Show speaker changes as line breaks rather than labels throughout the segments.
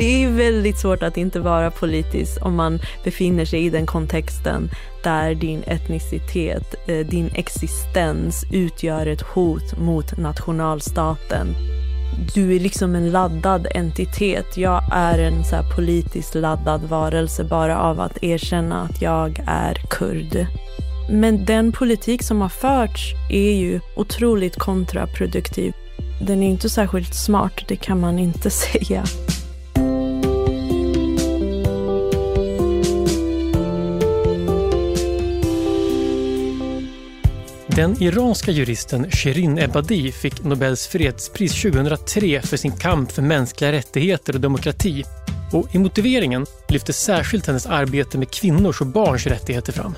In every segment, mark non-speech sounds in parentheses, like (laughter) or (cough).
Det är väldigt svårt att inte vara politisk om man befinner sig i den kontexten där din etnicitet, eh, din existens utgör ett hot mot nationalstaten. Du är liksom en laddad entitet. Jag är en så politiskt laddad varelse bara av att erkänna att jag är kurd. Men den politik som har förts är ju otroligt kontraproduktiv. Den är inte särskilt smart, det kan man inte (laughs) säga.
Den iranska juristen Shirin Ebadi fick Nobels fredspris 2003 för sin kamp för mänskliga rättigheter och demokrati. Och I motiveringen lyftes särskilt hennes arbete med kvinnors och barns rättigheter fram.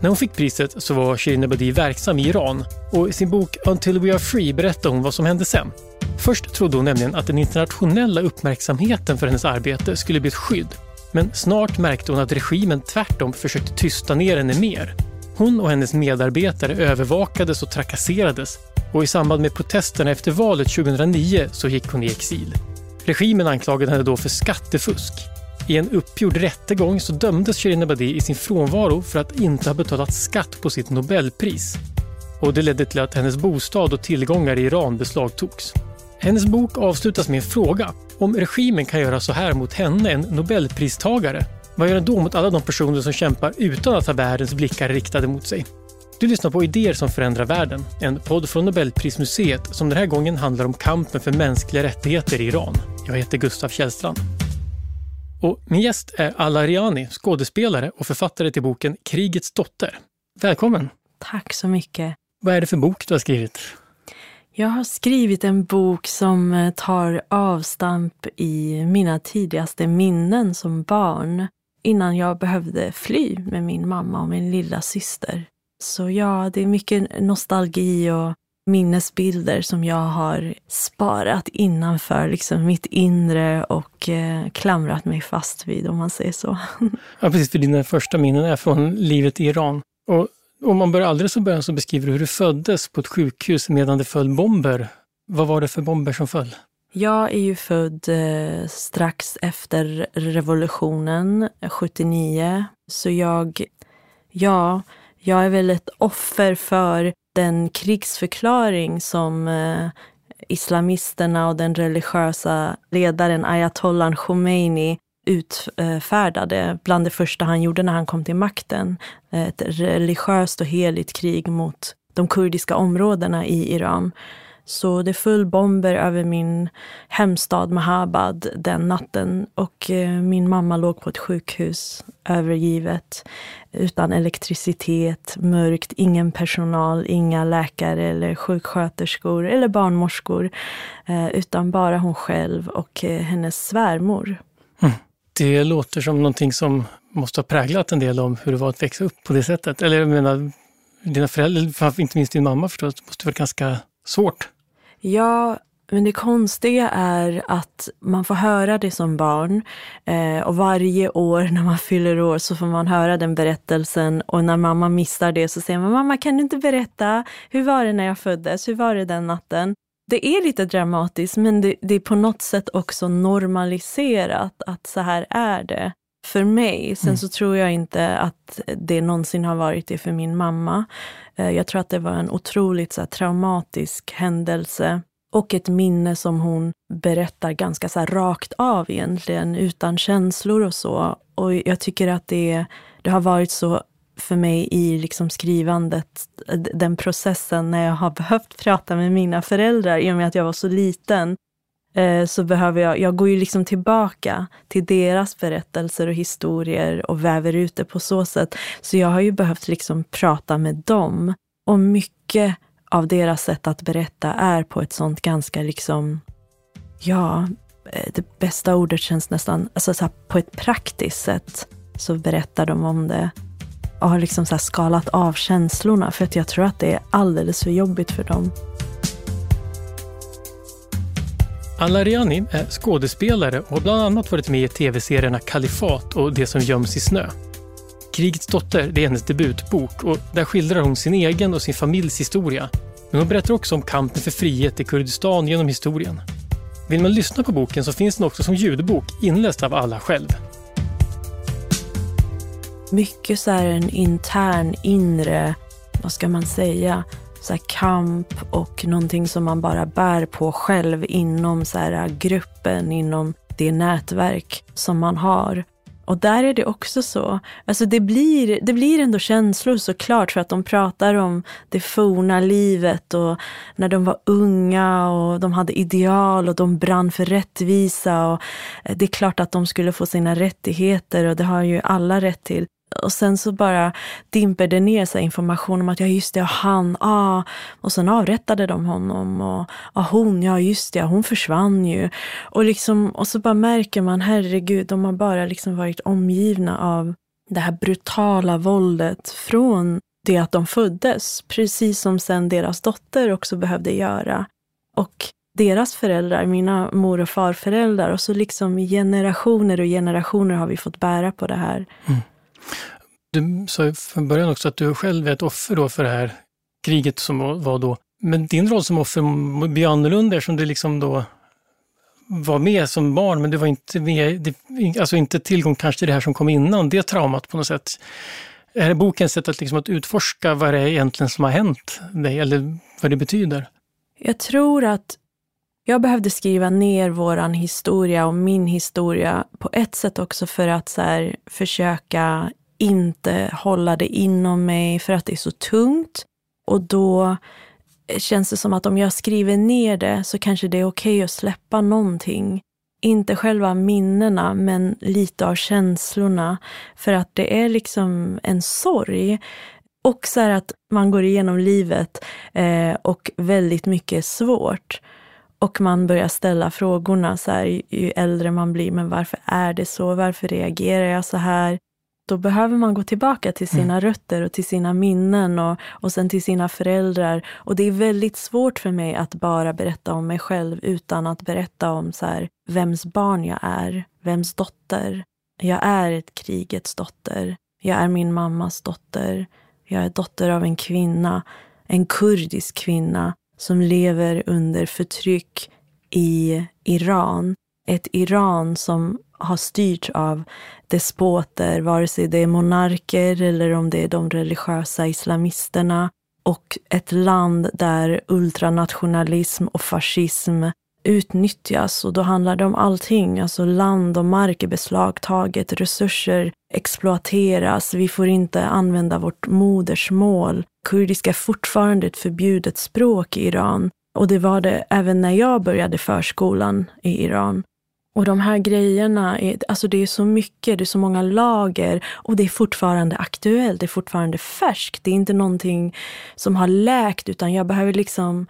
När hon fick priset så var Shirin Ebadi verksam i Iran och i sin bok Until We Are Free berättar hon vad som hände sen. Först trodde hon nämligen att den internationella uppmärksamheten för hennes arbete skulle bli ett skydd. Men snart märkte hon att regimen tvärtom försökte tysta ner henne mer. Hon och hennes medarbetare övervakades och trakasserades och i samband med protesterna efter valet 2009 så gick hon i exil. Regimen anklagade henne då för skattefusk i en uppgjord rättegång så dömdes Shirin Ebadi i sin frånvaro för att inte ha betalat skatt på sitt Nobelpris. Och det ledde till att hennes bostad och tillgångar i Iran beslagtogs. Hennes bok avslutas med en fråga. Om regimen kan göra så här mot henne, en Nobelpristagare, vad gör den då mot alla de personer som kämpar utan att ha världens blickar riktade mot sig? Du lyssnar på Idéer som förändrar världen, en podd från Nobelprismuseet som den här gången handlar om kampen för mänskliga rättigheter i Iran. Jag heter Gustav Källstrand. Och min gäst är Alla Riani, skådespelare och författare till boken Krigets dotter. Välkommen!
Tack så mycket.
Vad är det för bok du har skrivit?
Jag har skrivit en bok som eh, tar avstamp i mina tidigaste minnen som barn innan jag behövde fly med min mamma och min lilla syster. Så ja, det är mycket nostalgi och minnesbilder som jag har sparat innanför liksom mitt inre och eh, klamrat mig fast vid, om man säger så. (laughs)
Ja, precis, för dina första minnen är från livet i Iran. Och om man börjar alldeles från början så beskriver du hur du föddes på ett sjukhus medan det föll bomber. Vad var det för bomber som föll?
Jag är ju född eh, strax efter revolutionen, 79. Så jag, ja, jag är väl ett offer för den krigsförklaring som eh, islamisterna och den religiösa ledaren ayatollan Khomeini utfärdade bland det första han gjorde när han kom till makten. Ett religiöst och heligt krig mot de kurdiska områdena i Iran. Så det föll bomber över min hemstad Mahabad den natten och eh, min mamma låg på ett sjukhus övergivet utan elektricitet, mörkt, ingen personal, inga läkare eller sjuksköterskor eller barnmorskor eh, utan bara hon själv och eh, hennes svärmor.
Mm. Det låter som någonting som måste ha präglat en del om hur det var att växa upp på det sättet. Eller jag menar, dina föräldrar, inte minst din mamma förstås, måste vara ganska svårt.
Ja, men det konstiga är att man får höra det som barn eh, och varje år när man fyller år så får man höra den berättelsen och när mamma missar det så säger man mamma kan du inte berätta, hur var det när jag föddes, hur var det den natten? Det är lite dramatiskt men det, det är på något sätt också normaliserat att så här är det för mig. Sen mm. så tror jag inte att det någonsin har varit det för min mamma. Eh, jag tror att det var en otroligt så här, traumatisk händelse och ett minne som hon berättar ganska så rakt av egentligen, utan känslor och så. Och jag tycker att det, det har varit så för mig i liksom skrivandet, den processen när jag har behövt prata med mina föräldrar i och med att jag var så liten. Eh, så behöver jag, jag går ju liksom tillbaka till deras berättelser och historier och väver ut det på så sätt. Så jag har ju behövt liksom prata med dem. Och mycket av deras sätt att berätta är på ett sånt ganska liksom, ja, eh, det bästa ordet känns nästan, alltså så på ett praktiskt sätt så berättar de om det och har liksom så skalat av känslorna för att jag tror att det är alldeles för jobbigt för dem.
Anna Riani är skådespelare och har bland annat varit med i tv-serierna Kalifat och Det som göms i snö. Krigets dotter det är hennes debutbok och där skildrar hon sin egen och sin familjs historia. Men hon berättar också om kampen för frihet i Kurdistan genom historien. Vill man lyssna på boken så finns den också som ljudbok inläst av alla själv.
Mycket så här en intern, inre, vad ska man säga, så kamp och någonting som man bara bär på själv inom så här gruppen, inom det nätverk som man har. Och där är det också så. Alltså det blir, det blir ändå känslor såklart för att de pratar om det forna livet och när de var unga och de hade ideal och de brann för rättvisa. Och eh, det är klart att de skulle få sina rättigheter och det har ju alla rätt till. Och sen så bara dimper det ner så information om att ja just det, och han, ah. Och sen avrättade de honom och ah, hon, ja just det, hon försvann ju. Och, liksom, och så bara märker man, herregud, de har bara liksom varit omgivna av det här brutala våldet från det att de föddes, precis som sen deras dotter också behövde göra. Och deras föräldrar, mina mor och farföräldrar, och så liksom generationer och generationer har vi fått bära på det här. Mm.
Du sa från början också att du själv är ett offer då för det här kriget som var då. Men din roll som offer blir annorlunda eftersom du liksom då var med som barn, men du var inte med, alltså inte tillgång kanske till det här som kom innan, det traumat på något sätt. Är bokens sätt att, liksom att utforska vad det är egentligen som har hänt dig, eller vad det betyder?
Jag tror att jag behövde skriva ner våran historia och min historia på ett sätt också för att så här, försöka inte hålla det inom mig för att det är så tungt. Och då känns det som att om jag skriver ner det så kanske det är okej okay att släppa någonting. Inte själva minnena, men lite av känslorna. För att det är liksom en sorg. Och så här att man går igenom livet eh, och väldigt mycket är svårt. Och man börjar ställa frågorna så här, ju äldre man blir. Men varför är det så? Varför reagerar jag så här? Då behöver man gå tillbaka till sina mm. rötter och till sina minnen och, och sen till sina föräldrar. Och det är väldigt svårt för mig att bara berätta om mig själv utan att berätta om så här, vems barn jag är, vems dotter. Jag är ett krigets dotter. Jag är min mammas dotter. Jag är dotter av en kvinna, en kurdisk kvinna som lever under förtryck i Iran. Ett Iran som har styrts av despoter, vare sig det är monarker eller om det är de religiösa islamisterna. Och ett land där ultranationalism och fascism utnyttjas och då handlar det om allting. Alltså land och mark är beslagtaget, resurser exploateras, vi får inte använda vårt modersmål. Kurdiska är fortfarande ett förbjudet språk i Iran och det var det även när jag började förskolan i Iran. Och de här grejerna, är, alltså det är så mycket, det är så många lager och det är fortfarande aktuellt, det är fortfarande färskt. Det är inte någonting som har läkt utan jag behöver liksom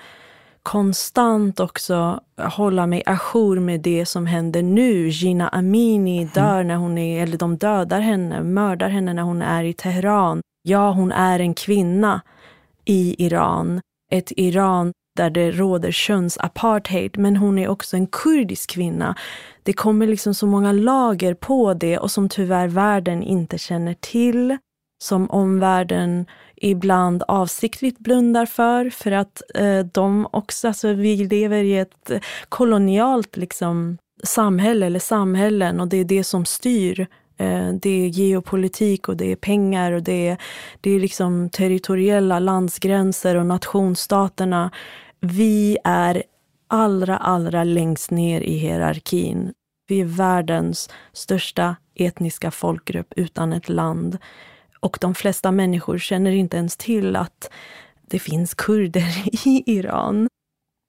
konstant också hålla mig ajour med det som händer nu. Gina Amini mm. dör när hon är, eller de dödar henne, mördar henne när hon är i Teheran. Ja, hon är en kvinna i Iran. Ett Iran där det råder könsapartheid, men hon är också en kurdisk kvinna. Det kommer liksom så många lager på det och som tyvärr världen inte känner till. Som omvärlden ibland avsiktligt blundar för, för att eh, de också, alltså vi lever i ett kolonialt liksom, samhälle eller samhällen och det är det som styr eh, Eh, det är geopolitik och det är pengar och det är, det är liksom territoriella landsgränser och nationsstaterna vi är allra, allra längst ner i hierarkin. Vi är världens största etniska folkgrupp utan ett land. Och de flesta människor känner inte ens till att det finns kurder (laughs) i Iran.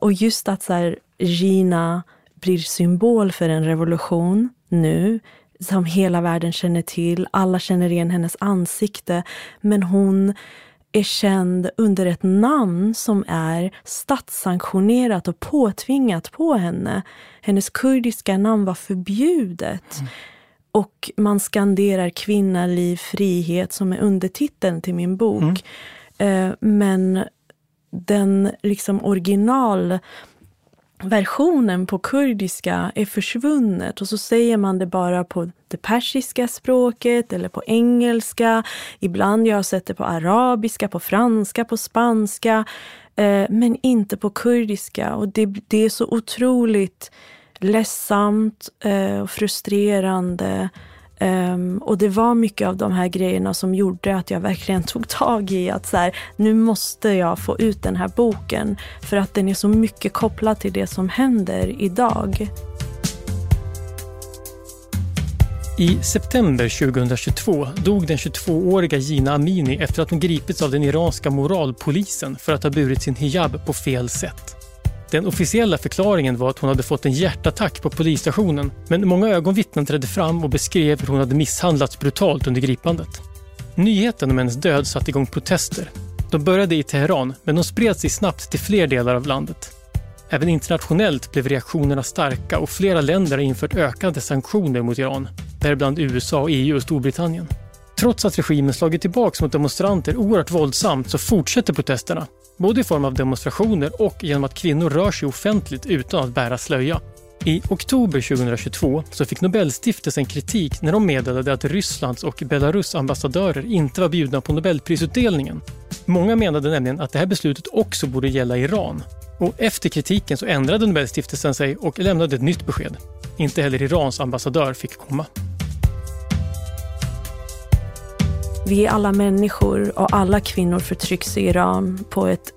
Och just att så här, Gina blir symbol för en revolution nu, som hela världen känner till. Alla känner igen hennes ansikte. Men hon är känd under ett namn som är statssanktionerat och påtvingat på henne. Hennes kurdiska namn var förbjudet. Mm. Och man skanderar kvinna, liv, frihet som är undertiteln till min bok. Mm. Eh, men den liksom original versionen på kurdiska är försvunnet och så säger man det bara på det persiska språket eller på engelska. Ibland jag har sett det på arabiska, på franska, på spanska. Eh, men inte på kurdiska. Och det, det är så otroligt ledsamt eh, och frustrerande. Um, och det var mycket av de här grejerna som gjorde att jag verkligen (laughs) tog tag i att så här, nu måste jag få ut den här boken. För att den är så mycket kopplad till det som händer idag.
I september 2022 dog den 22-åriga Gina Amini efter att hon gripits av den iranska moralpolisen för att ha burit sin hijab på fel sätt. Den officiella förklaringen var att hon hade fått en hjärtattack på polisstationen men många ögonvittnen trädde fram och beskrev hur hon hade misshandlats brutalt under gripandet. Nyheten om hennes död satte igång protester. De började i Teheran men de spred sig snabbt till fler delar av landet. Även internationellt blev reaktionerna starka och flera länder har infört ökade sanktioner mot Iran, däribland USA, EU och Storbritannien. Trots att regimen slagit tillbaka mot demonstranter oerhört våldsamt så fortsätter protesterna både i form av demonstrationer och genom att kvinnor rör sig offentligt utan att bära slöja. I oktober 2022 så fick Nobelstiftelsen kritik när de meddelade att Rysslands och Belarus ambassadörer inte var bjudna på Nobelprisutdelningen. Många menade nämligen att det här beslutet också borde gälla Iran. Och efter kritiken så ändrade Nobelstiftelsen sig och lämnade ett nytt besked. Inte heller Irans ambassadör fick komma.
Vi är alla människor och alla kvinnor förtrycks i Iran på ett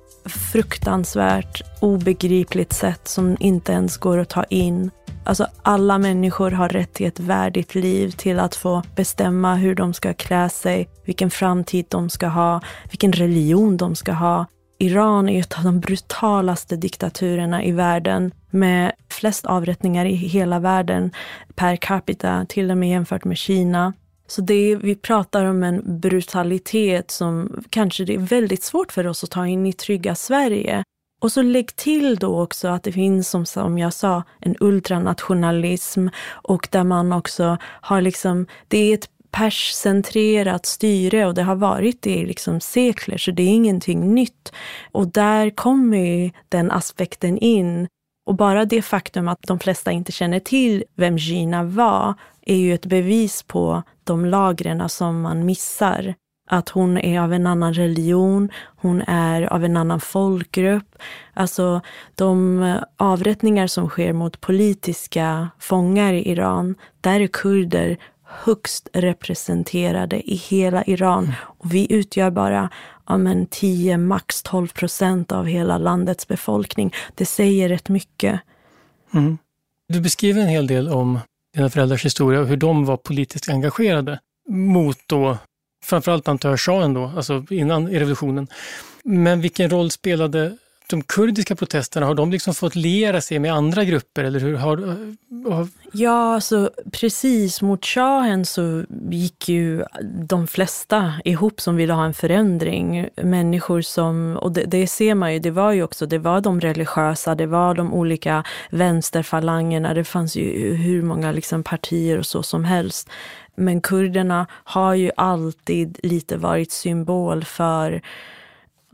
fruktansvärt obegripligt sätt som inte ens går att ta in. Alltså alla människor har rätt till ett värdigt liv, till att få bestämma hur de ska klä sig, vilken framtid de ska ha, vilken religion de ska ha. Iran är ett av de brutalaste diktaturerna i världen med flest avrättningar i hela världen per capita, till och med jämfört med Kina. Så det, vi pratar om en brutalitet som kanske det är väldigt svårt för oss att ta in i trygga Sverige. Och så lägg till då också att det finns, som, som jag sa, en ultranationalism och där man också har liksom, det är ett perscentrerat styre och det har varit det i liksom sekler, så det är ingenting nytt. Och där kommer den aspekten in. Och bara det faktum att de flesta inte känner till vem Gina var är ju ett bevis på de lagren som man missar. Att hon är av en annan religion, hon är av en annan folkgrupp. Alltså de eh, avrättningar som sker mot politiska fångar i Iran, där är kurder högst representerade i hela Iran. Och vi utgör bara ja, men 10, max 12 procent av hela landets befolkning. Det säger rätt mycket.
Mm. Du beskriver en hel del om dina föräldrars historia och hur de var politiskt engagerade mot då, framförallt antar jag shahen då, alltså innan i revolutionen. Men vilken roll spelade de kurdiska protesterna, har de liksom fått liera sig med andra grupper? Eller hur har, har...
Ja, alltså precis. Mot shahen så gick ju de flesta ihop som ville ha en förändring. Människor som, och det, det, ser man ju, det var ju också, det var de religiösa, det var de olika vänsterfalangerna, det fanns ju hur många liksom partier och så som helst. Men kurderna har ju alltid lite varit symbol för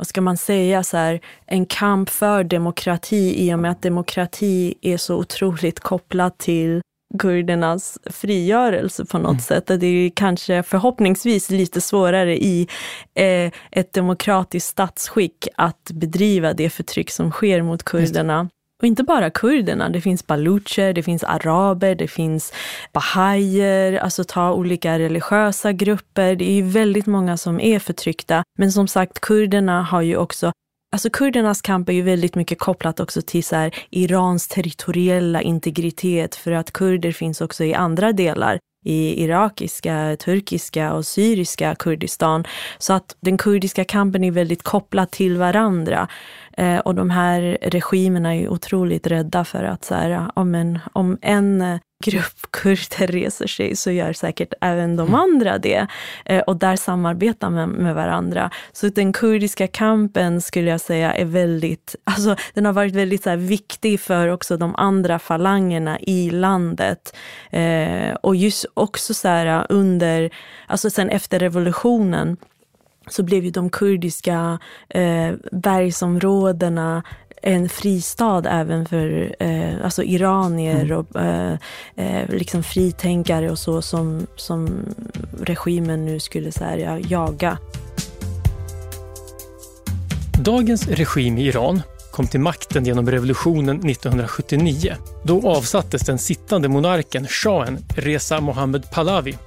vad ska man säga, så här, en kamp för demokrati i och med att demokrati är så otroligt kopplat till kurdernas frigörelse på något mm. sätt. Det är kanske förhoppningsvis lite svårare i eh, ett demokratiskt statsskick att bedriva det förtryck som sker mot kurderna. Och inte bara kurderna, det finns balucher, det finns araber, det finns bahaier, alltså ta olika religiösa grupper. Det är ju väldigt många som är förtryckta. Men som sagt, kurderna har ju också Alltså kurdernas kamp är ju väldigt mycket kopplat också till så här, Irans territoriella integritet för att kurder finns också i andra delar i irakiska, turkiska och syriska Kurdistan. Så att den kurdiska kampen är väldigt kopplad till varandra. Eh, och de här regimerna är otroligt rädda för att så här, om, en, om en grupp kurder reser sig så gör säkert även de mm. andra det. Eh, och där samarbetar man med varandra. Så den kurdiska kampen skulle jag säga är väldigt, alltså den har varit väldigt så viktig för också de andra falangerna i landet. Eh, och just också så här under, alltså sen efter revolutionen så blev ju de kurdiska eh, bergsområdena en fristad även för eh, alltså iranier mm. och eh, eh, liksom fritänkare och så som, som regimen nu skulle så jaga.
Dagens regim i Iran kom till makten genom revolutionen 1979. Då avsattes den sittande monarken, shahen Reza Mohammad Pahlavi.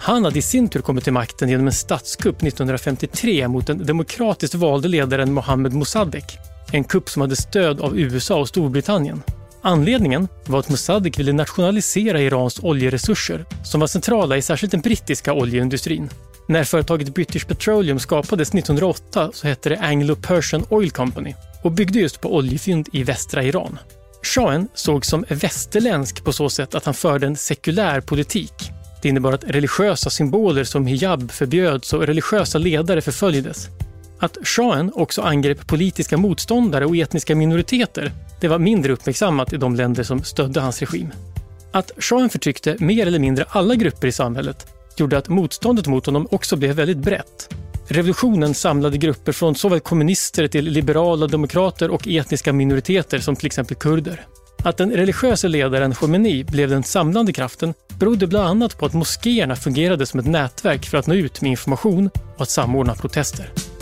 Han hade i sin tur kommit till makten genom en statskupp 1953 mot den demokratiskt valde ledaren Mohammed Mossadegh. En kupp som hade stöd av USA och Storbritannien. Anledningen var att Mossadegh ville nationalisera Irans oljeresurser som var centrala i särskilt den brittiska oljeindustrin. När företaget British Petroleum skapades 1908 så hette det Anglo-Persian Oil Company och byggde just på oljefynd i västra Iran. Shahen sågs som västerländsk på så sätt att han förde en sekulär politik. Det innebar att religiösa symboler som hijab förbjöds och religiösa ledare förföljdes. Att shahen också angrep politiska motståndare och etniska minoriteter det var mindre uppmärksammat i de länder som stödde hans regim. Att shahen förtryckte mer eller mindre alla grupper i samhället gjorde att motståndet mot honom också blev väldigt brett. Revolutionen samlade grupper från såväl kommunister till liberala demokrater och etniska minoriteter som till exempel kurder. Att den religiösa ledaren Khomeini blev den samlande kraften berodde bland annat på att moskéerna fungerade som ett nätverk för att nå ut med information och att samordna protester.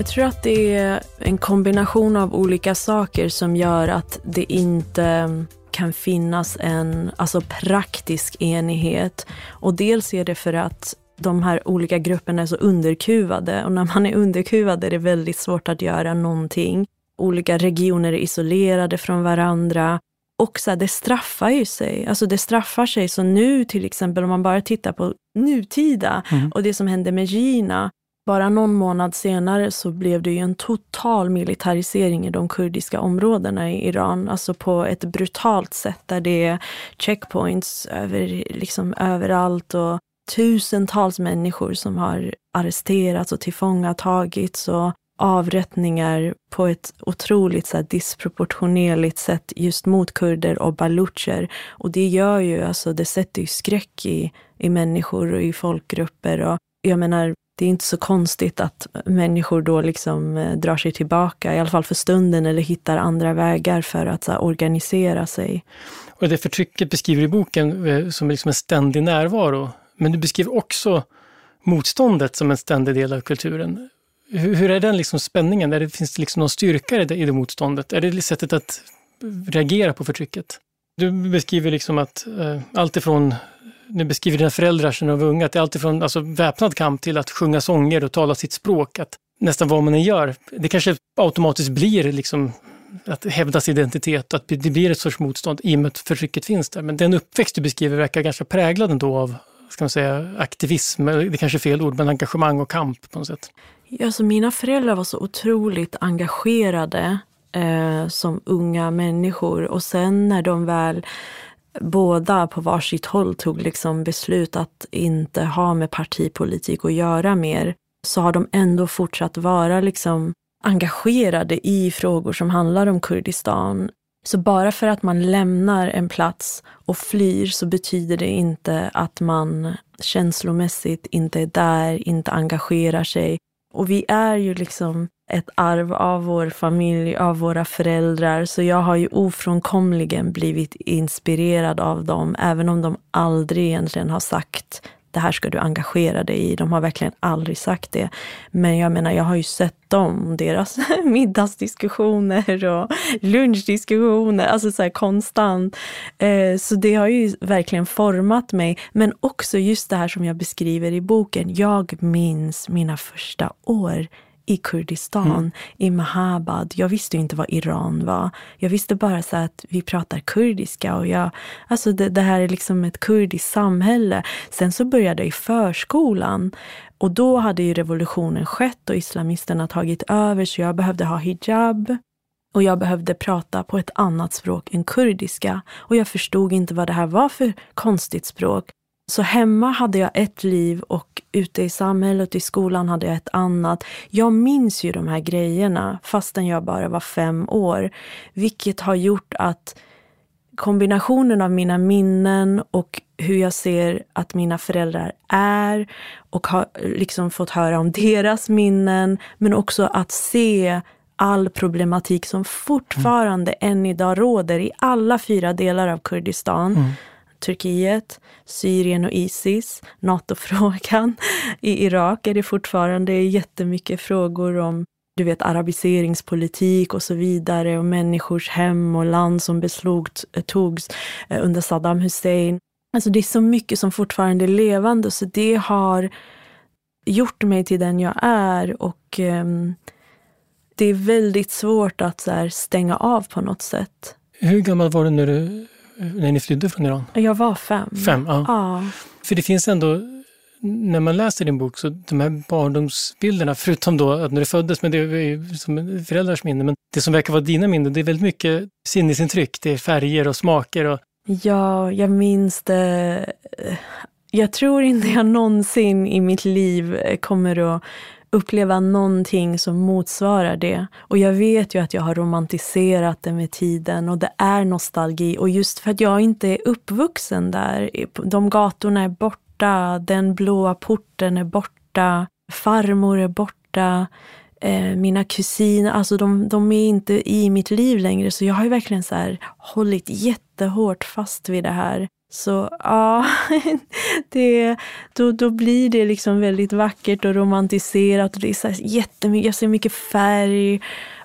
Jag tror att det är en kombination av olika saker som gör att det inte kan finnas en alltså praktisk enighet. Och dels är det för att de här olika grupperna är så underkuvade och när man är underkuvad är det väldigt svårt att göra någonting. Olika regioner är isolerade från varandra. Och så här, det straffar ju sig. Alltså det straffar sig. Så nu till exempel om man bara tittar på nutida mm. och det som hände med Gina bara någon månad senare så blev det ju en total militarisering i de kurdiska områdena i Iran. Alltså på ett brutalt sätt där det är checkpoints över, liksom överallt och tusentals människor som har arresterats och tillfångatagits och avrättningar på ett otroligt så här, disproportionerligt sätt just mot kurder och balucher. Och det gör ju, alltså det sätter ju skräck i, i människor och i folkgrupper. Och jag menar, det är inte så konstigt att människor då liksom eh, drar sig tillbaka, i alla fall för stunden, eller hittar andra vägar för att här, organisera sig.
Och det förtrycket beskriver i boken eh, som liksom en ständig närvaro. Men du beskriver också motståndet som en ständig del av kulturen. Hur, hur är den liksom spänningen? Är det, finns det liksom någon styrka i det, i det motståndet? Är det sättet att reagera på förtrycket? Du beskriver liksom att eh, allt ifrån nu beskriver dina föräldrar sedan de var unga, att det är alltifrån alltså, väpnad kamp till att sjunga sånger och tala sitt språk. Att nästan vad man än gör, det kanske automatiskt blir liksom att hävda sin identitet, att det blir ett sorts motstånd i och med att förtrycket finns där. Men den uppväxt du beskriver verkar ganska präglad ändå av ska man säga, aktivism, det är kanske är fel ord, men engagemang och kamp på något sätt.
Alltså mina föräldrar var så otroligt engagerade eh, som unga människor och sen när de väl båda på varsitt håll tog liksom beslut att inte ha med partipolitik att göra mer, så har de ändå fortsatt vara liksom engagerade i frågor som handlar om Kurdistan. Så bara för att man lämnar en plats och flyr så betyder det inte att man känslomässigt inte är där, inte engagerar sig. Och vi är ju liksom ett arv av vår familj, av våra föräldrar. Så jag har ju ofrånkomligen blivit inspirerad av dem, även om de aldrig egentligen har sagt det här ska du engagera dig i. De har verkligen aldrig sagt det. Men jag menar, jag har ju sett dem, deras (laughs) middagsdiskussioner och lunchdiskussioner, alltså så här konstant. Eh, så det har ju verkligen format mig. Men också just det här som jag beskriver i boken. Jag minns mina första år i Kurdistan, mm. i Mahabad. Jag visste inte vad Iran var. Jag visste bara så att vi pratar kurdiska. Och jag, alltså det, det här är liksom ett kurdiskt samhälle. Sen så började jag i förskolan. Och då hade ju revolutionen skett och islamisterna tagit över så jag behövde ha hijab. Och jag behövde prata på ett annat språk än kurdiska. Och jag förstod inte vad det här var för konstigt språk. Så hemma hade jag ett liv och ute i samhället, i skolan hade jag ett annat. Jag minns ju de här grejerna fastän jag bara var fem år. Vilket har gjort att kombinationen av mina minnen och hur jag ser att mina föräldrar är och har liksom fått höra om deras minnen, men också att se all problematik som fortfarande mm. än idag råder i alla fyra delar av Kurdistan. Mm. Turkiet, Syrien och Isis, NATO-frågan. (laughs) I Irak är det fortfarande jättemycket frågor om du vet, arabiseringspolitik och så vidare och människors hem och land som beslagtogs eh, eh, under Saddam Hussein. Alltså det är så mycket som fortfarande är levande, så det har gjort mig till den jag är och um, det är väldigt svårt att så här, stänga av på något sätt.
Hur gammal var du när, du när ni flydde från Iran?
Jag var fem.
Fem, ja.
ja.
För det finns ändå, när man läser din bok, så de här barndomsbilderna, förutom då att när du föddes, men det är som föräldrars minne, men det som verkar vara dina minnen, det är väldigt mycket sinnesintryck. Det är färger och smaker. Och...
Ja, jag minns det. Jag tror inte jag någonsin i mitt liv kommer att uppleva någonting som motsvarar det. Och jag vet ju att jag har romantiserat det med tiden och det är nostalgi. Och just för att jag inte är uppvuxen där, de gatorna är borta, den blåa porten är borta, farmor är borta, eh, mina kusiner, alltså de, de, är inte i mitt liv längre. Så jag har ju verkligen så här hållit jättehårt fast vid det här. Så ja, (laughs) det, då, då blir det liksom väldigt vackert och romantiserat. Och det är så jättemycket, jag ser mycket färg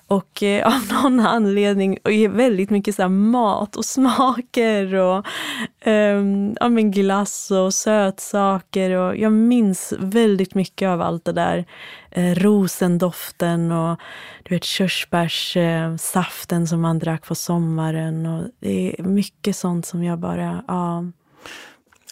och eh, (laughs) av någon anledning och väldigt mycket så mat och smaker och eh, ja, men glass och sötsaker. Och jag minns väldigt mycket av allt det där. Eh, rosendoften och du vet, körsbärssaften eh, som man drack på sommaren. Och det är mycket sånt som jag bara... Ja.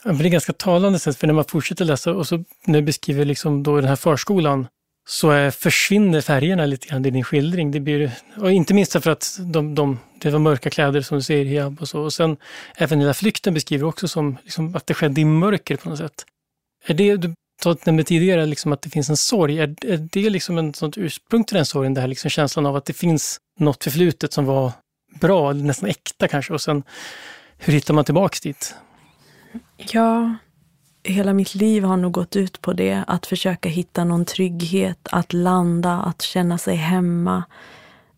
Det är ganska talande för när man fortsätter läsa och så när du beskriver liksom då den här förskolan så försvinner färgerna lite grann i din skildring. Det blir, och inte minst för att de, de, det var mörka kläder som du ser i och så. Och sen även hela flykten beskriver också som liksom, att det skedde i mörker på något sätt. Är det, du nämnde tidigare liksom att det finns en sorg, är, är det liksom en sånt ursprung till den sorgen, det här liksom känslan av att det finns något förflutet som var bra, nästan äkta kanske, och sen hur hittar man tillbaks dit?
Ja, hela mitt liv har nog gått ut på det. Att försöka hitta någon trygghet, att landa, att känna sig hemma.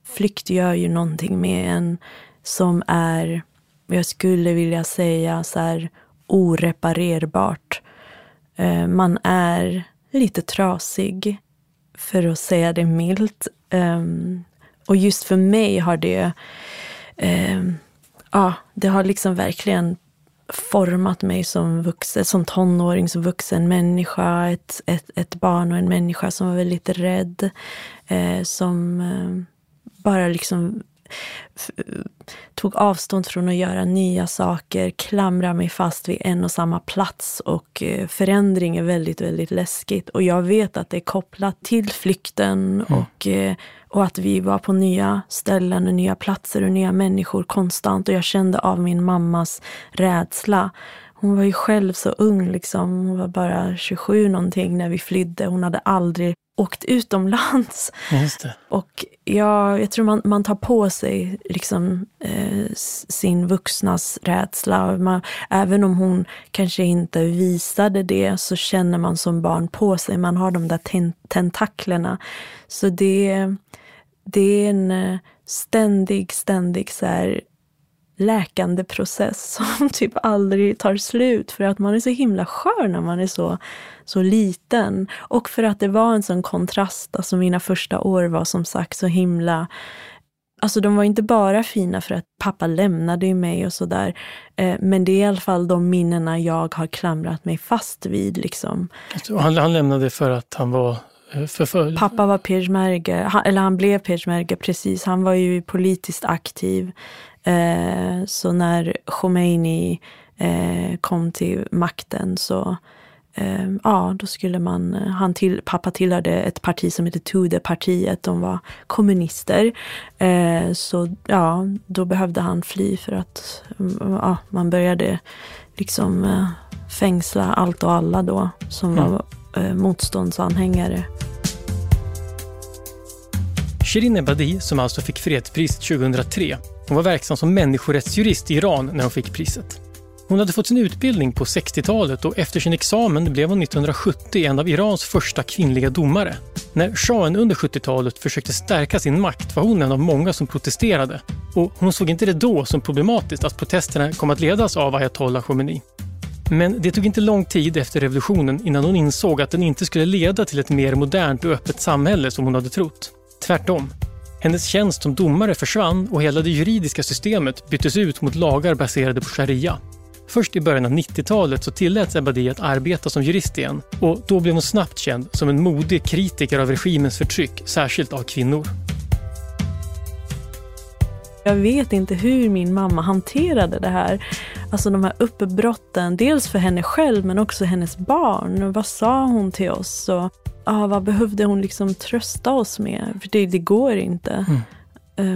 Flykt gör ju någonting med en som är, jag skulle vilja säga, så här, oreparerbart. Eh, man är lite trasig, för att säga det milt. Ehm, och just för mig har det, ehm, ja, det har liksom verkligen format mig som vuxen, som tonåring, som vuxen människa. Ett, ett, ett barn och en människa som var väldigt rädd. Eh, som eh, bara liksom tog avstånd från att göra nya saker, klamra mig fast vid en och samma plats och eh, förändring är väldigt, väldigt läskigt. Och jag vet att det är kopplat till flykten mm. och, eh, och att vi var på nya ställen och nya platser och nya människor konstant. Och jag kände av min mammas rädsla. Hon var ju själv så ung, liksom. hon var bara 27 någonting när vi flydde. Hon hade aldrig åkt utomlands. Och ja, jag tror man, man tar på sig liksom, eh, sin vuxnas rädsla. Man, även om hon kanske inte visade det så känner man som barn på sig. Man har de där ten tentaklerna. Så det, det är en eh, ständig, ständig så här, läkande process (laughs) som typ aldrig tar slut för att man är så himla skör när man är så, så liten. Och för att det var en sån kontrast. Alltså mina första år var som sagt så himla Alltså de var inte bara fina för att pappa lämnade mig och sådär. Eh, men det är i alla fall de minnena jag har klamrat mig fast vid. Liksom.
Han, han lämnade för att han var eh, förföljd?
Pappa var peshmerga, eller han blev peshmerga precis. Han var ju politiskt aktiv. Eh, så när Khomeini eh, kom till makten så eh, ja, då skulle man, han till, pappa tillhörde ett parti som heter Tude-partiet, de var kommunister. Så ja, då behövde han fly för att ja, man började liksom fängsla allt och alla då som mm. var motståndsanhängare.
Shirin Ebadi, som alltså fick fredspriset 2003, hon var verksam som människorättsjurist i Iran när hon fick priset. Hon hade fått sin utbildning på 60-talet och efter sin examen blev hon 1970 en av Irans första kvinnliga domare. När shahen under 70-talet försökte stärka sin makt var hon en av många som protesterade. Och hon såg inte det då som problematiskt att protesterna kom att ledas av ayatollah Khomeini. Men det tog inte lång tid efter revolutionen innan hon insåg att den inte skulle leda till ett mer modernt och öppet samhälle som hon hade trott. tvärtom. Hennes tjänst som domare försvann och hela det juridiska systemet byttes ut mot lagar baserade på sharia. Först i början av 90-talet så tilläts Ebadi att arbeta som jurist igen och då blev hon snabbt känd som en modig kritiker av regimens förtryck, särskilt av kvinnor.
Jag vet inte hur min mamma hanterade det här. Alltså de här uppbrotten, dels för henne själv men också hennes barn. Vad sa hon till oss? Och, ah, vad behövde hon liksom trösta oss med? För det, det går inte. Mm.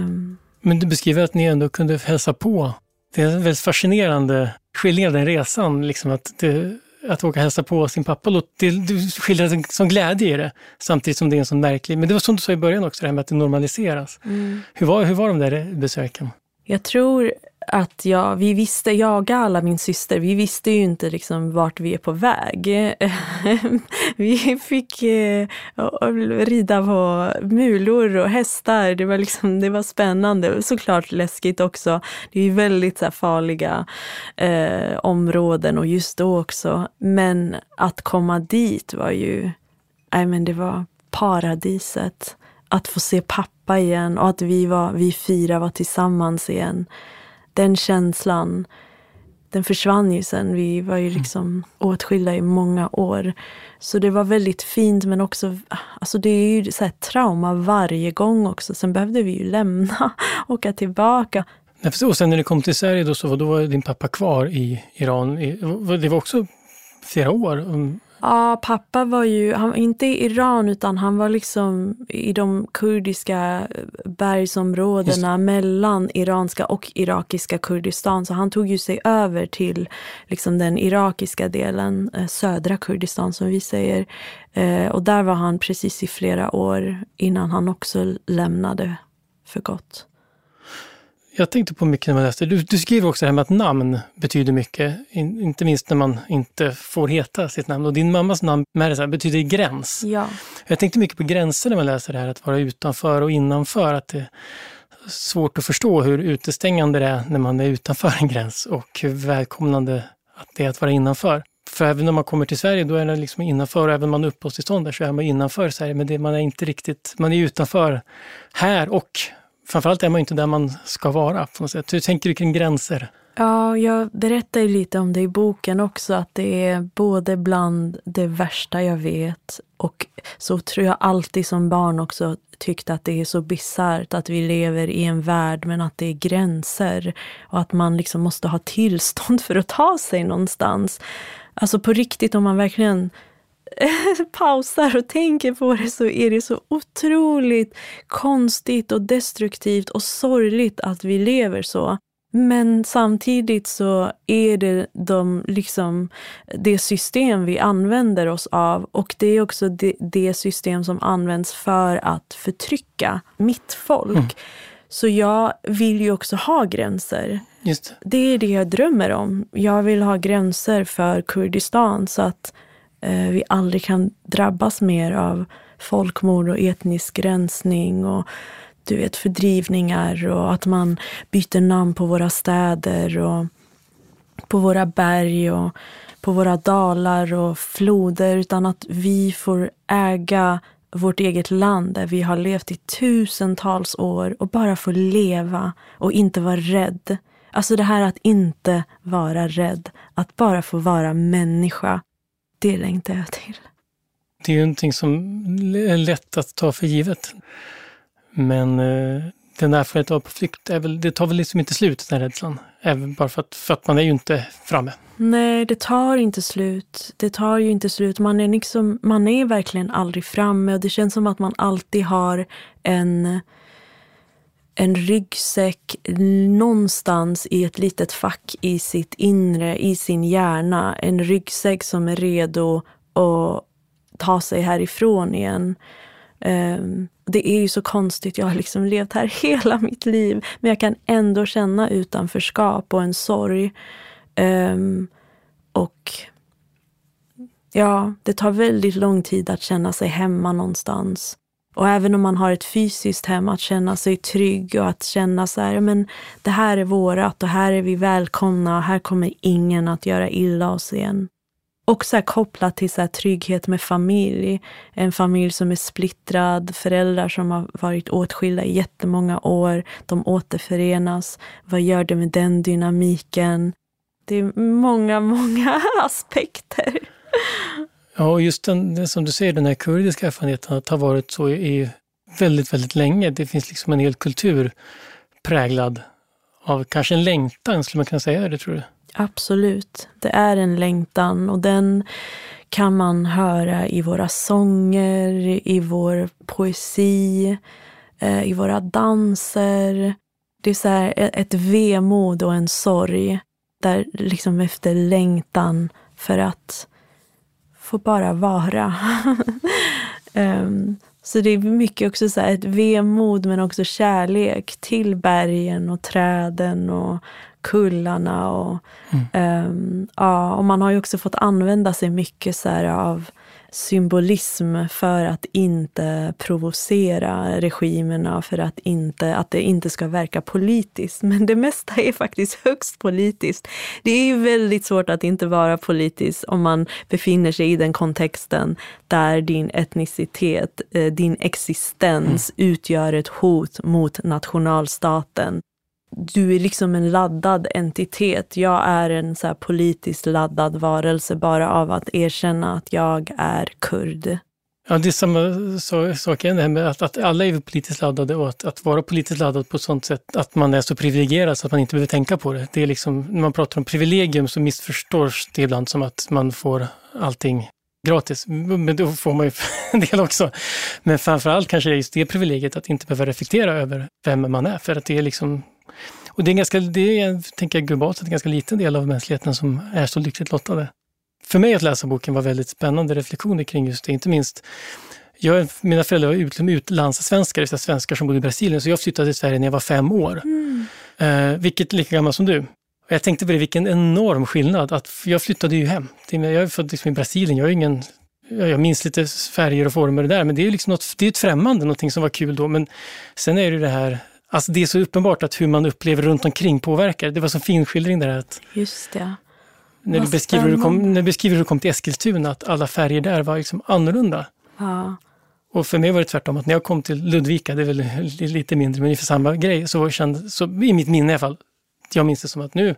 Um. Men du beskriver att ni ändå kunde hälsa på. Det är en väldigt fascinerande skildring av den resan. Liksom att, det, att åka och hälsa på sin pappa. Det, du skildrar en sån glädje i det, samtidigt som det är en sån märklig... Men det var som du sa i början också, det här med att det normaliseras. Mm. Hur, var, hur var de där besöken?
Jag tror att jag, vi visste, jag och alla min syster, vi visste ju inte liksom vart vi är på väg. (laughs) vi fick eh, rida på mulor och hästar. Det var, liksom, det var spännande. Såklart läskigt också. Det är väldigt så farliga eh, områden och just då också. Men att komma dit var ju, nej men det var paradiset. Att få se pappa igen och att vi, var, vi fyra var tillsammans igen den känslan, den försvann ju sen. Vi var ju mm. liksom åtskilda i många år. Så det var väldigt fint men också, alltså det är ju så här trauma varje gång också. Sen behövde vi ju lämna, (laughs) åka tillbaka.
Och sen när ni kom till Sverige då, så då var din pappa kvar i Iran. Det var också flera år?
Ja, pappa var ju, han, inte i Iran utan han var liksom i de kurdiska bergsområdena mellan iranska och irakiska Kurdistan. Så han tog ju sig över till liksom den irakiska delen, eh, södra Kurdistan som vi säger. Eh, och där var han precis i flera år innan han också lämnade för gott.
Jag tänkte på mycket när man läste. Du, du skriver också det här med att namn betyder mycket. In, inte minst när man inte får heta sitt namn. Och din mammas namn Merza betyder gräns.
Ja.
Jag tänkte mycket på gränser när man läser det här. Att vara utanför och innanför. Att det är svårt att förstå hur utestängande det är när man är utanför en gräns. Och hur välkomnande att det är att vara innanför. För även när man kommer till Sverige, då är det liksom innanför. Och även om man har uppehållstillstånd där så är man innanför Sverige. Men det, man är inte riktigt, man är utanför här och framförallt är man inte där man ska vara. På något sätt. Hur tänker du kring gränser?
Ja, jag berättar ju lite om det i boken också, att det är både bland det värsta jag vet och så tror jag alltid som barn också tyckt att det är så bisarrt att vi lever i en värld men att det är gränser och att man liksom måste ha tillstånd för att ta sig någonstans. Alltså på riktigt, om man verkligen (laughs) pausar och tänker på det så är det så otroligt konstigt och destruktivt och sorgligt att vi lever så. Men samtidigt så är det de, liksom, det system vi använder oss av och det är också det, det system som används för att förtrycka mitt folk. Mm. Så jag vill ju också ha gränser.
Det.
det är det jag drömmer om. Jag vill ha gränser för Kurdistan så att Eh, vi aldrig kan drabbas mer av folkmord och etnisk rensning och du vet, fördrivningar och att man byter namn på våra städer och på våra berg och på våra dalar och floder utan att vi får äga vårt eget land där vi har levt i tusentals år och bara får leva och inte vara rädd. Alltså det här att inte vara rädd, att bara få vara människa det längtar jag till.
Det är ju någonting som är lätt att ta för givet. Men eh, den erfarenheten av på flykt, är väl, det tar väl liksom inte slut, den rädslan. Även bara för att, för att man är ju inte framme.
Nej, det tar inte slut. Det tar ju inte slut. Man är, liksom, man är verkligen aldrig framme och det känns som att man alltid har en en ryggsäck någonstans i ett litet fack i sitt inre, i sin hjärna. En ryggsäck som är redo att ta sig härifrån igen. Um, det är ju så konstigt, jag har liksom levt här (laughs) hela mitt liv men jag kan ändå känna utanförskap och en sorg. Um, och ja, det tar väldigt lång tid att känna sig hemma någonstans. Och även om man har ett fysiskt hem, att känna sig trygg och att känna så här, men det här är vårat och här är vi välkomna och här kommer ingen att göra illa oss igen. också här kopplat till så trygghet med familj. En familj som är splittrad, föräldrar som har varit åtskilda i jättemånga år. De återförenas. Vad gör det med den dynamiken? Det är många, många (laughs) aspekter.
Ja, och just den, som du säger, den här kurdiska erfarenheten att ha varit så i väldigt, väldigt länge. Det finns liksom en hel kultur präglad av kanske en längtan, skulle man kunna säga det, tror du?
Absolut. Det är en längtan och den kan man höra i våra sånger, i vår poesi, eh, i våra danser. Det är så här e, ett vemod och en sorg där liksom efter längtan för att få bara vara. um, (laughs) så det är mycket också så ett vemod men också kärlek till bergen och träden och kullarna. Och, mm. um, ja, och man har ju också fått använda sig mycket så av symbolism för att inte provocera regimerna, för att, inte, att det inte ska verka politiskt. Men det mesta är faktiskt högst politiskt. Det är ju väldigt svårt att inte vara politisk om man befinner sig i den kontexten där din etnicitet, eh, din existens mm. utgör ett hot mot nationalstaten du är liksom en laddad entitet. Jag är en så politiskt laddad varelse bara av att erkänna att jag är kurd.
Ja, det är samma sak igen, det här med att, att alla är politiskt laddade och att, att vara politiskt laddad på ett sånt sätt att man är så privilegierad så att man inte behöver tänka på det. Det är liksom, när man pratar om privilegium så missförstås det ibland som att man får allting gratis. Men då får man ju (laughs) en del också. Men framförallt kanske det är just det privilegiet att inte behöva reflektera över vem man är. För att det är liksom och det är, ganska, det är tänker jag, globalt sett en ganska liten del av mänskligheten som är så lyckligt lottade. För mig att läsa boken var väldigt spännande reflektioner kring just det, inte minst jag, mina föräldrar var ut, utlandssvenskar, så svenskar som bodde i Brasilien, så jag flyttade till Sverige när jag var fem år. Mm. Eh, vilket är lika gammal som du. Och jag tänkte på det, vilken enorm skillnad. Att jag flyttade ju hem. Jag är född liksom i Brasilien, jag är ingen jag minns lite färger och former där, men det är liksom något, det är ett främmande, någonting som var kul då. Men sen är det det här Alltså det är så uppenbart att hur man upplever runt omkring påverkar. Det var som finskildring där. Att
Just det.
När du, beskriver hur du, kom, när du beskriver hur du kom till Eskilstuna, att alla färger där var liksom annorlunda.
Ja.
Och för mig var det tvärtom, att när jag kom till Ludvika, det är väl lite mindre, men ungefär samma grej, så, kände, så i mitt minne i alla fall, jag minns det som att nu,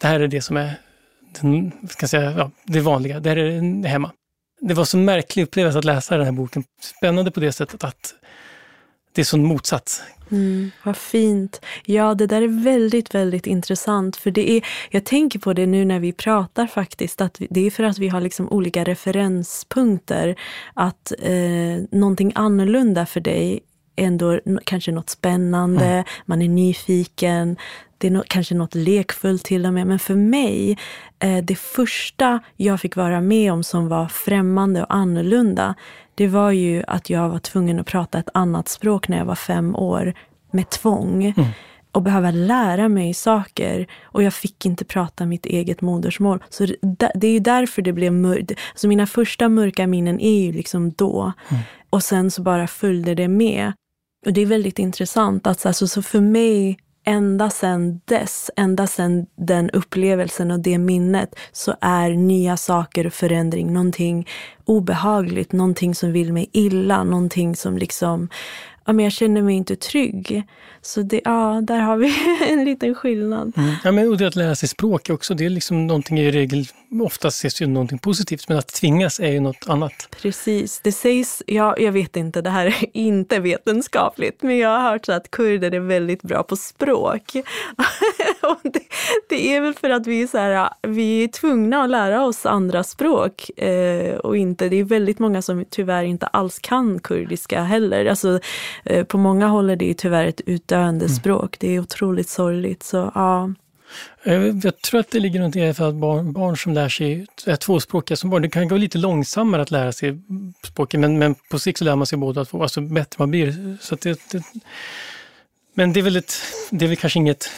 det här är det som är den, ska säga, ja, det vanliga, det här är hemma. Det var så märklig upplevelse att läsa den här boken. Spännande på det sättet att det är sån motsats.
Mm, vad fint. Ja, det där är väldigt, väldigt intressant. För det är, jag tänker på det nu när vi pratar faktiskt, att det är för att vi har liksom olika referenspunkter. Att eh, någonting annorlunda för dig ändå kanske något spännande, mm. man är nyfiken, det är no kanske något lekfullt till och med. Men för mig, eh, det första jag fick vara med om som var främmande och annorlunda, det var ju att jag var tvungen att prata ett annat språk när jag var fem år med tvång. Mm. Och behöva lära mig saker. Och jag fick inte prata mitt eget modersmål. Så det, är ju därför det blev mörkt. Så mina första mörka minnen är ju liksom då. Mm. Och sen så bara följde det med. Och det är väldigt intressant. att alltså, så för mig ända sedan dess, ända sedan den upplevelsen och det minnet, så är nya saker och förändring någonting obehagligt, någonting som vill mig illa, någonting som liksom ja, men jag känner mig inte trygg. Så det, ja, där har vi (laughs) en liten skillnad.
Mm. Ja, men, och det att lära sig språk också, det är liksom någonting i regel, oftast ses ju någonting positivt, men att tvingas är ju något annat.
Precis. Det sägs, ja, jag vet inte, det här är inte vetenskapligt, men jag har hört så att kurder är väldigt bra på språk. (laughs) det, det, är väl för att vi är, så här, vi är tvungna att lära oss andra språk. Eh, och inte, det är väldigt många som tyvärr inte alls kan kurdiska heller. Alltså, eh, på många håll är det tyvärr ett utdöende mm. språk. Det är otroligt sorgligt. Så, ja.
Eh, jag tror att det ligger något i att barn, barn som lär sig är tvåspråkiga som barn, det kan gå lite långsammare att lära sig språket, men, men på sikt så lär man sig båda två, alltså bättre man blir. Så det, det, men det är väl ett, det är väl kanske inget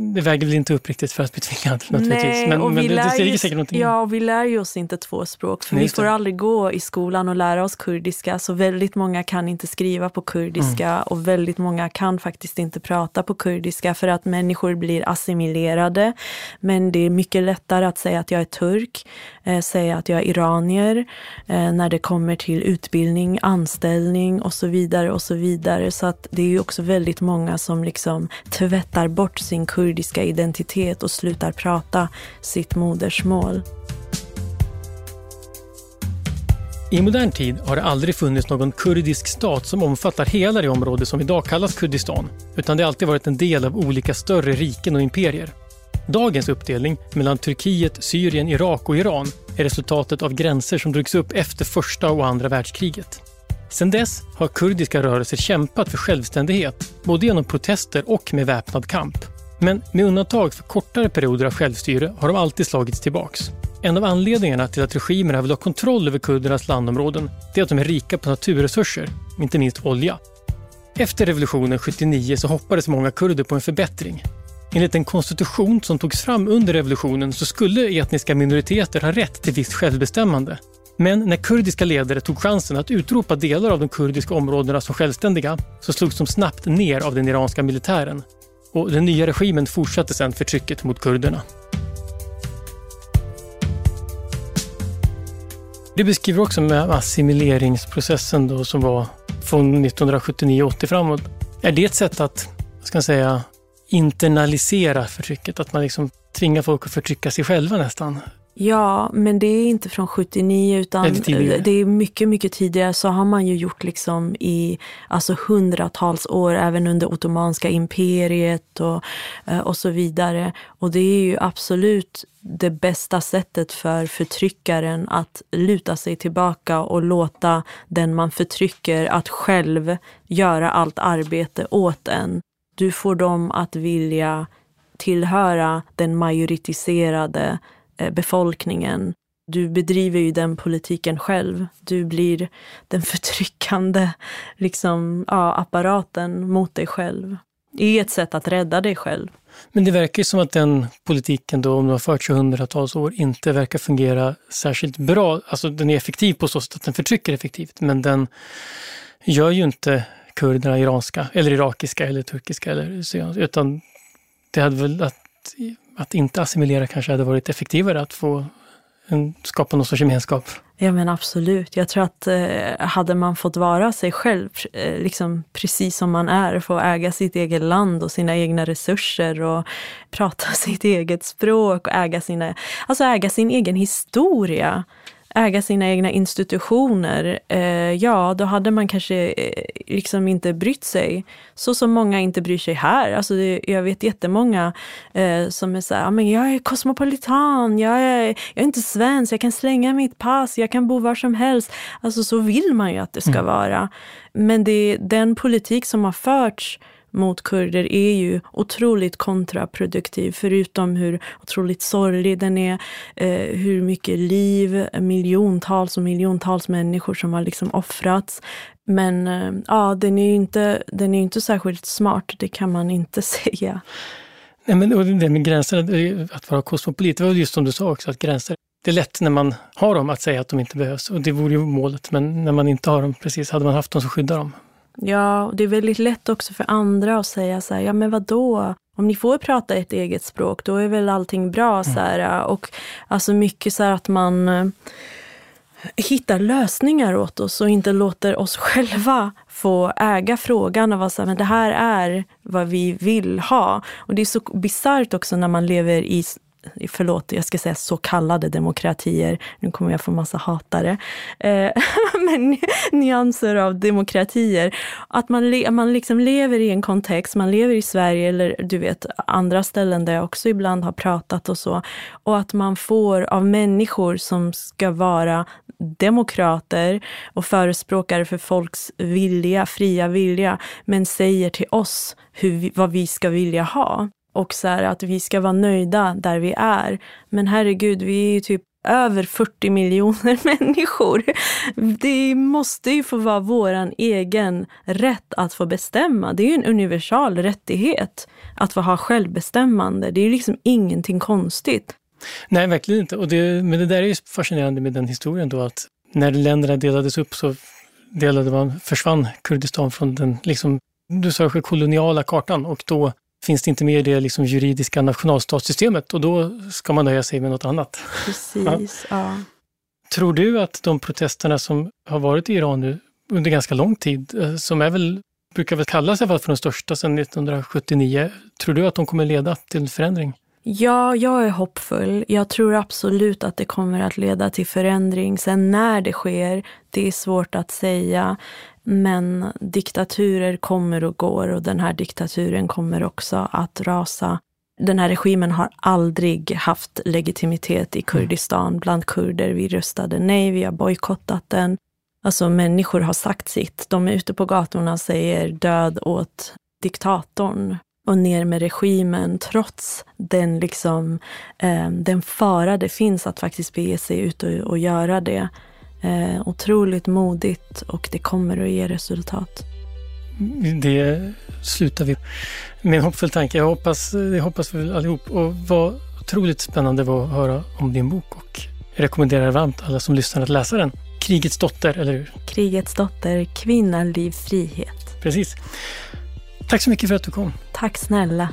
det väger väl inte upp riktigt för att bli (laughs) tvingad naturligtvis.
Nej,
men,
och
men
vi
det, det
lär
säkert någonting.
Ja, och vi lär ju oss inte två språk, för
Nej,
vi får
det.
aldrig gå i skolan och lära oss kurdiska, så väldigt många kan inte skriva på kurdiska
Mm.
och väldigt många kan faktiskt inte prata på kurdiska för att människor blir assimilerade. Men det är mycket lättare att säga att jag är turk, eh, säga att jag är iranier, eh, när det kommer till utbildning, anställning och så vidare och så vidare. Så att det är ju också väldigt många som liksom tvättar bort sin kurdiska identitet och slutar prata sitt modersmål.
I modern tid har det aldrig funnits någon kurdisk stat som omfattar hela det område som idag kallas Kurdistan, utan det har alltid varit en del av olika större riken och imperier. Dagens uppdelning mellan Turkiet, Syrien, Irak och Iran är resultatet av gränser som drogs upp efter första och andra världskriget. Sedan dess har kurdiska rörelser kämpat för självständighet, både genom protester och med väpnad kamp. Men med undantag för kortare perioder av självstyre har de alltid slagits tillbaks. En av anledningarna till att regimerna vill ha kontroll över kurdernas landområden är att de är rika på naturresurser, inte minst olja. Efter revolutionen 79 så hoppades många kurder på en förbättring. Enligt en konstitution som togs fram under revolutionen så skulle etniska minoriteter ha rätt till visst självbestämmande. Men när kurdiska ledare tog chansen att utropa delar av de kurdiska områdena som självständiga så slogs de snabbt ner av den iranska militären. Och den nya regimen fortsatte sedan förtrycket mot kurderna. Det beskriver också med assimileringsprocessen då som var från 1979-80 framåt. Är det ett sätt att, ska jag säga, internalisera förtrycket? Att man liksom tvingar folk att förtrycka sig själva nästan?
Ja, men det är inte från 79 utan
det
är mycket, mycket tidigare. Så har man ju gjort liksom i alltså hundratals år, även under Ottomanska imperiet och, eh, och så vidare. Och det är ju absolut det bästa sättet för förtryckaren att luta sig tillbaka och låta den man förtrycker att själv göra allt arbete åt en. Du får dem att vilja tillhöra den majoritiserade Eh, befolkningen. Du bedriver ju den politiken själv. Du blir den (laughs) förtryckande liksom, ja, apparaten mot dig själv. Det är ett sätt att rädda dig själv.
Men det verkar ju som att den politiken då, om den har förts i hundratals år, inte verkar fungera särskilt bra. Alltså den är effektiv på så sätt att den förtrycker effektivt, men den gör ju inte kurderna iranska, eller irakiska, eller turkiska, eller syrianska, utan det hade väl att, att inte assimilera kanske hade varit effektivare, att få en, skapa någon sorts gemenskap.
Ja men absolut. Jag tror att eh, hade man fått vara sig själv, eh, liksom precis som man är, få äga sitt eget land och sina egna resurser och prata (laughs) sitt eget språk och äga, sina, alltså äga sin egen historia, äga sina egna institutioner, eh, ja då hade man kanske eh, liksom inte brytt sig. Så som många inte bryr sig här. Alltså det, jag vet jättemånga eh, som är så här, "Ja, men jag är kosmopolitan, jag är, jag är inte svensk, jag kan slänga mitt pass, jag kan bo var som helst. Alltså så vill man ju att det ska vara. Men det, den politik som har förts mot kurder är ju otroligt kontraproduktiv, förutom hur otroligt sorglig den är, eh, hur mycket liv, miljontals och miljontals människor som har liksom offrats. Men eh, ja, den är ju inte, den är inte särskilt smart, det kan man inte (laughs) säga.
Nej, men det med gränser, att vara kosmopolit, det var just som du sa också, att gränser, det är lätt när man har dem att säga att de inte behövs och det vore ju målet, men när man inte har dem, precis, hade man haft dem så skyddar de.
Ja, och det är väldigt lätt också för andra att säga så här, ja men vad då? Om ni får prata ett eget språk, då är väl allting bra. Så här, och alltså mycket så här att man eh, hittar lösningar åt oss och inte låter oss (laughs) själva få äga frågan och vara så här, men det här är vad vi vill ha. Och det är så bisarrt också när man lever i förlåt, jag ska säga så kallade demokratier. Nu kommer jag få massa hatare. Eh, (laughs) men nyanser av demokratier. Att man, le- man liksom lever i en kontext, man lever i Sverige eller du vet andra ställen där jag också ibland har pratat och så. Och att man får av människor som ska vara demokrater och förespråkare för folks vilja, fria vilja, men säger till oss hur vad vi ska vilja ha. Och så här, att vi ska vara nöjda där vi är. Men herregud, vi är ju typ över 40 miljoner (laughs) människor. Det måste ju få vara vår egen rätt att få bestämma. Det är ju en universal rättighet att få ha självbestämmande. Det är ju liksom ingenting konstigt.
Nej, verkligen inte. Och det, men det där är ju fascinerande med den historien då att när länderna delades upp så delade man, försvann Kurdistan från den, liksom, du sa koloniala kartan och då finns det inte med i det liksom juridiska nationalstatssystemet och då ska man nöja sig med något annat.
Precis, (laughs) ja. ja.
Tror du att de protesterna som har varit i Iran nu under ganska lång tid, eh, som är väl, brukar väl kallas för de största sedan 1979, tror du att de kommer leda till förändring?
Ja, jag är hoppfull. Jag tror absolut att det kommer att leda till förändring. Sen när det sker, det är svårt att säga. Men diktaturer kommer och går och den här diktaturen kommer också att rasa. Den här regimen har aldrig haft legitimitet i Kurdistan bland kurder. Vi röstade nej, vi har bojkottat den. Alltså människor har sagt sitt. De är ute på gatorna och säger död åt diktatorn och ner med regimen trots den, liksom, eh, den fara det finns att faktiskt bege sig ut och, och göra det. Eh, otroligt modigt och det kommer att ge resultat.
Det slutar vi med en hoppfull tanke. Jag hoppas, det hoppas vi allihop. Och vad otroligt spännande var att höra om din bok och jag rekommenderar varmt alla som lyssnar att läsa den. Krigets dotter, eller hur?
Krigets dotter, kvinna, liv, frihet.
Precis. Tack så mycket för att du kom.
Tack snälla.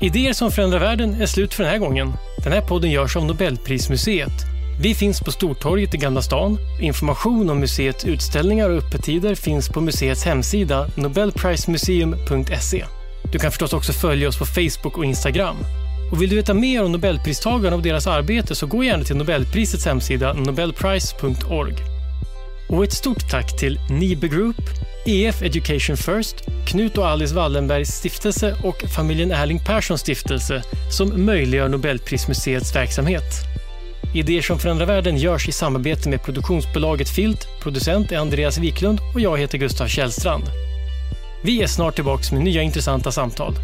Idéer som förändrar världen är slut för den här gången. Den här podden görs av Nobelprismuseet. Vi finns på Stortorget i Gamla stan. Information om museets utställningar och öppettider finns på museets hemsida nobelprismuseum.se. Du kan förstås också följa oss på Facebook och Instagram. Och vill du veta mer om Nobelpristagarna och deras arbete så gå gärna till Nobelprisets hemsida nobelprice.org. Och ett stort tack till Nibe Group, EF Education First, Knut och Alice Wallenbergs stiftelse och familjen Erling Perssons stiftelse som möjliggör Nobelprismuseets verksamhet. Idéer som förändrar världen görs i samarbete med produktionsbolaget Filt, producent är Andreas Wiklund och jag heter Gustav Källstrand. Vi är snart tillbaka med nya intressanta samtal.